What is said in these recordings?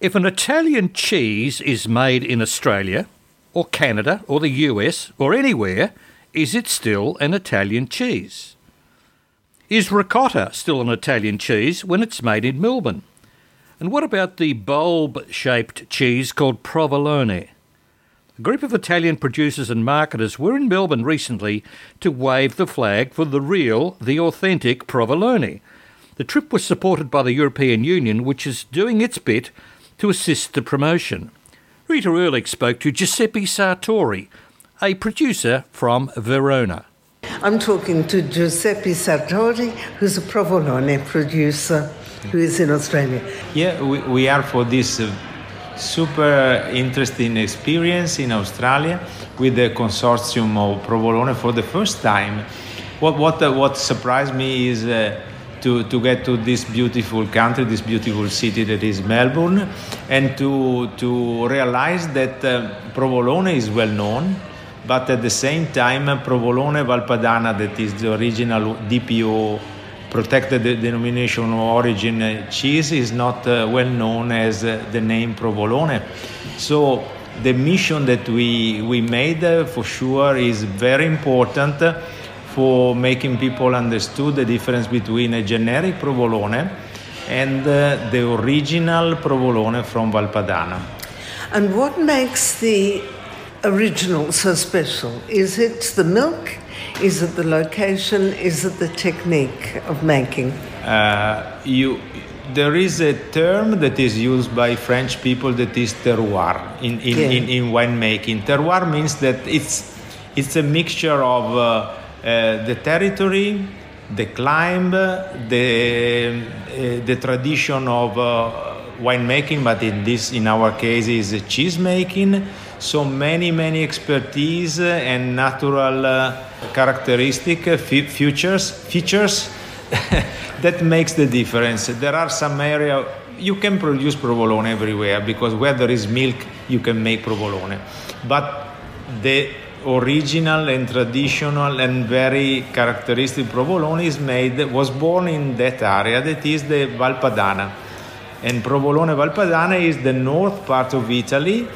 If an Italian cheese is made in Australia, or Canada, or the US, or anywhere, is it still an Italian cheese? Is ricotta still an Italian cheese when it's made in Melbourne? And what about the bulb shaped cheese called provolone? A group of Italian producers and marketers were in Melbourne recently to wave the flag for the real, the authentic provolone. The trip was supported by the European Union, which is doing its bit to assist the promotion. Rita Erlich spoke to Giuseppe Sartori, a producer from Verona. I'm talking to Giuseppe Sartori, who's a provolone producer who is in Australia. Yeah, we, we are for this uh, super interesting experience in Australia with the consortium of provolone for the first time. What, what, uh, what surprised me is uh, to, to get to this beautiful country, this beautiful city that is Melbourne, and to, to realize that uh, provolone is well known, but at the same time, provolone Valpadana, that is the original DPO protected denomination of origin cheese, is not uh, well known as uh, the name provolone. So the mission that we, we made uh, for sure is very important for making people understood the difference between a generic provolone and uh, the original provolone from Valpadana. And what makes the original so special? Is it the milk? Is it the location? Is it the technique of making? Uh, you, there is a term that is used by French people that is terroir in, in, yeah. in, in winemaking. Terroir means that it's, it's a mixture of uh, uh, the territory, the climb, the, uh, the tradition of uh, winemaking, but in this, in our case, is cheese making. So many, many expertise and natural characteristic features, features that makes the difference. There are some area you can produce provolone everywhere because where there is milk, you can make provolone. But the original and traditional and very characteristic provolone is made was born in that area that is the Valpadana. And provolone Valpadana is the north part of Italy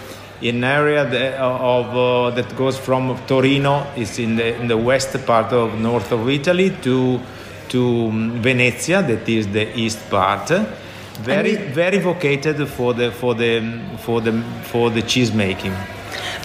an area that, of uh, that goes from Torino is in the in the west part of north of Italy to to Venezia that is the east part. Very very vocated for the for the for the for the cheese making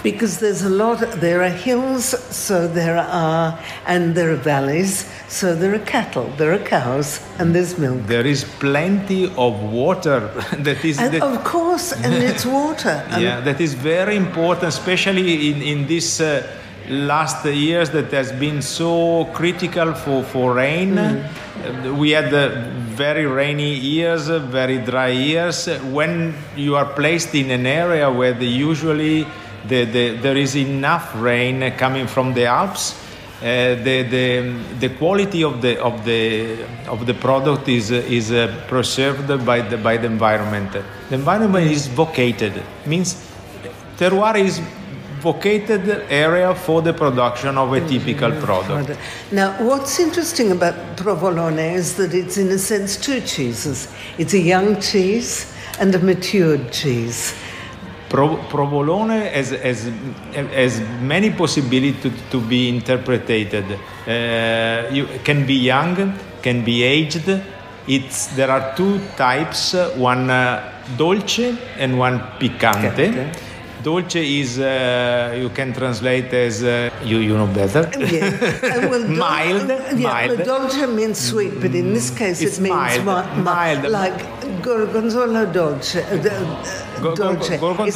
because there's a lot, there are hills, so there are, and there are valleys, so there are cattle, there are cows, and there's milk. There is plenty of water that is. And of course, and it's water. yeah, that is very important, especially in, in this. Uh, last years that has been so critical for, for rain. Mm. We had uh, very rainy years, very dry years. When you are placed in an area where the usually the, the, there is enough rain coming from the Alps. Uh, the, the, the quality of the, of the, of the product is, is uh, preserved by the, by the environment. The environment is vocated, means terroir is vocated area for the production of a typical mm-hmm. product. Now, what's interesting about provolone is that it's, in a sense, two cheeses. It's a young cheese and a matured cheese. Pro, provolone has, has, has many possibilities to, to be interpreted. Uh, you can be young, can be aged. It's, there are two types, one uh, dolce and one piccante. Okay. Dolce is uh, you can translate as uh, you you know better. Yeah. Well, mild. Yeah, mild. dolce means sweet, but in this case it's it means mild. Mi- mild. Like gorgonzola dolce. Uh, dolce is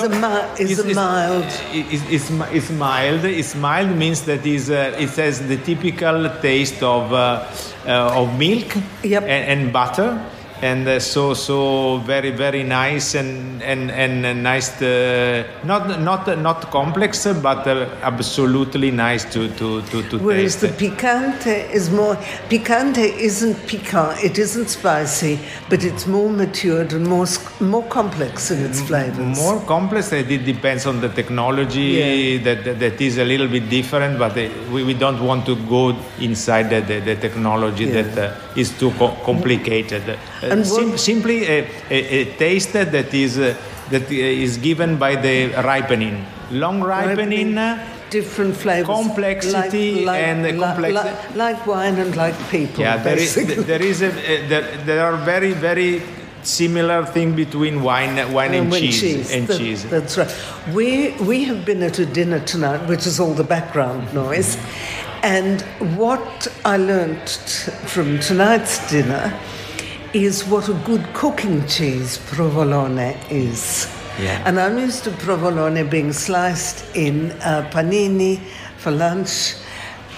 is a mild. It's, mild. It's mild means that is uh, it has the typical taste of uh, uh, of milk yep. and, and butter and uh, so so very very nice and and and nice to, not not not complex but uh, absolutely nice to to to, to whereas taste. the piccante is more piccante isn't piquant it isn't spicy but it's more matured and more more complex in its flavors more complex it depends on the technology yeah. that, that, that is a little bit different but uh, we, we don't want to go inside the, the, the technology yeah. that uh, is too co- complicated uh, sim- simply a, a, a, taste that is uh, that uh, is given by the ripening, long ripening. ripening uh, different flavors, complexity like, like, and like, complexity, like, wine and like people. Yeah, there is, there is a, uh, there, there are very very similar thing between wine, wine and, um, and cheese, cheese, and that, cheese. That's right. We we have been at a dinner tonight, which is all the background mm-hmm. noise, and what I learnt from tonight's dinner is what a good cooking cheese provolone is. Yeah. And I'm used to provolone being sliced in uh, panini for lunch.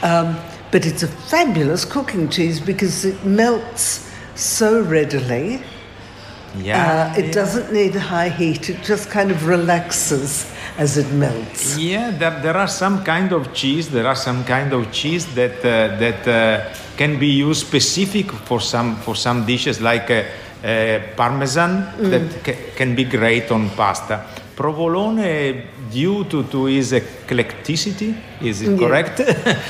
Um, but it's a fabulous cooking cheese because it melts so readily. Yeah. Uh, it yeah. doesn't need high heat, it just kind of relaxes as it melts. Yeah, there, there are some kind of cheese, there are some kind of cheese that, uh, that uh, can be used specific for some, for some dishes like uh, uh, parmesan mm. that ca- can be great on pasta. Provolone, due to, to its eclecticity, is it yeah. correct?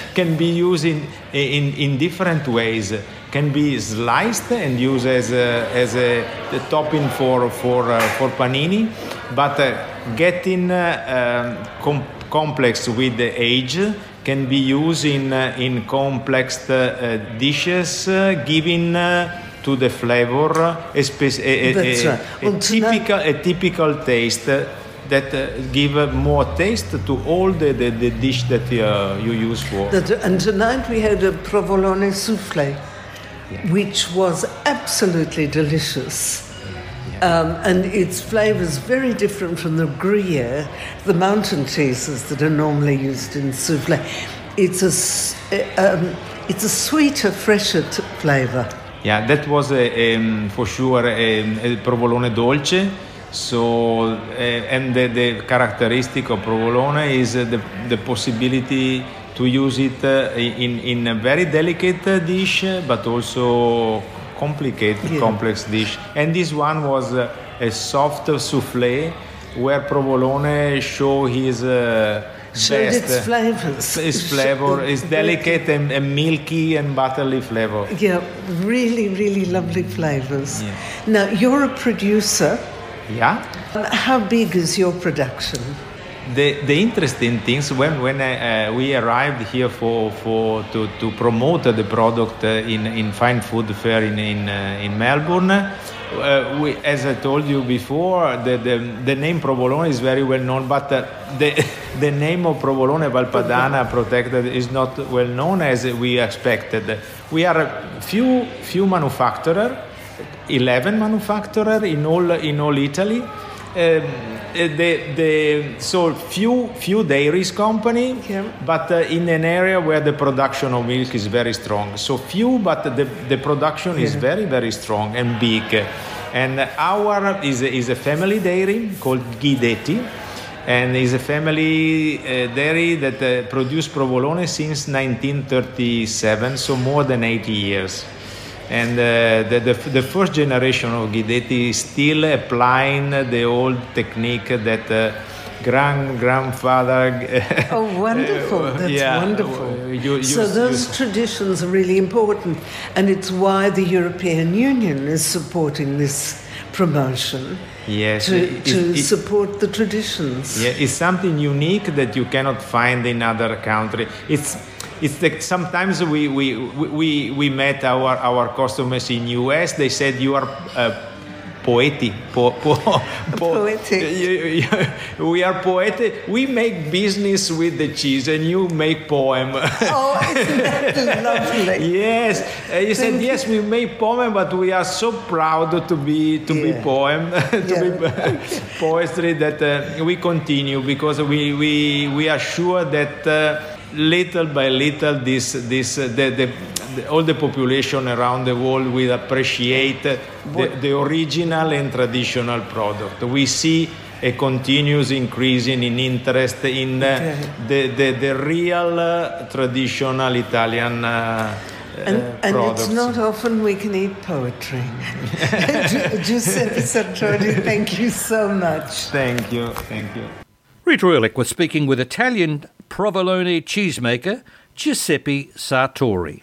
can be used in, in, in different ways. Can be sliced and used as a, as a topping for, for, uh, for panini, but uh, getting uh, um, com- complex with the age can be used in, uh, in complex uh, dishes, giving to the flavor a, a, a, right. well, typical, a typical taste that uh, give more taste to all the, the, the dish that uh, you use for. That, and tonight we had a provolone souffle, yeah. which was absolutely delicious. Um, and its flavour is very different from the Gruyere, the mountain cheeses that are normally used in souffle. It's a, um, it's a sweeter, fresher t- flavour. Yeah, that was a, um, for sure a, a, provolone dolce. So, uh, and the, the, characteristic of provolone is the, the possibility to use it uh, in, in a very delicate dish, but also complicated, yeah. complex dish. And this one was a soft souffle where provolone show his uh, so best. its flavors. Its flavor is delicate and, and, milky and buttery flavor. Yeah, really, really lovely flavors. Yeah. Now, you're a producer. Yeah. How big is your production? The, the interesting things when when uh, we arrived here for, for to, to promote the product uh, in in Fine Food Fair in in, uh, in Melbourne, uh, we, as I told you before, the, the, the, name Provolone is very well known, but uh, the, the name of Provolone Valpadana Protected is not well known as we expected. We are a few, few manufacturers, 11 manufacturers in all, in all Italy. Um, the, the, so few few dairies company, yeah. but uh, in an area where the production of milk is very strong. So few, but the, the production yeah. is very very strong and big. And our is a, is a family dairy called Guidetti, and is a family uh, dairy that uh, produced provolone since 1937, so more than 80 years and uh, the, the, the, first generation of Guidetti is still applying the old technique that uh, grand grandfather. oh, wonderful! That's yeah, wonderful. You, you, so those you, traditions are really important, and it's why the European Union is supporting this promotion. Yes, to, it, to it, support the traditions. Yeah, it's something unique that you cannot find in other countries. It's it's the, sometimes we, we, we, we met our, our customers in US. They said you are uh, poetic. Po, po, po, poetic. we are poetic. We make business with the cheese, and you make poem. oh, isn't that lovely? yes, uh, you said yes. We make poem, but we are so proud to be to yeah. be poem, to yeah. be poetry that uh, we continue because we we we are sure that. Uh, little by little, this, this, uh, the, the, the, all the population around the world will appreciate the, the original and traditional product. We see a continuous increasing in interest in uh, the, the, the real uh, traditional Italian uh, and, and it's not often we can eat poetry. Giuseppe Sartori, thank you so much. Thank you, thank you. Rita Erlich was speaking with Italian provolone cheesemaker Giuseppe Sartori.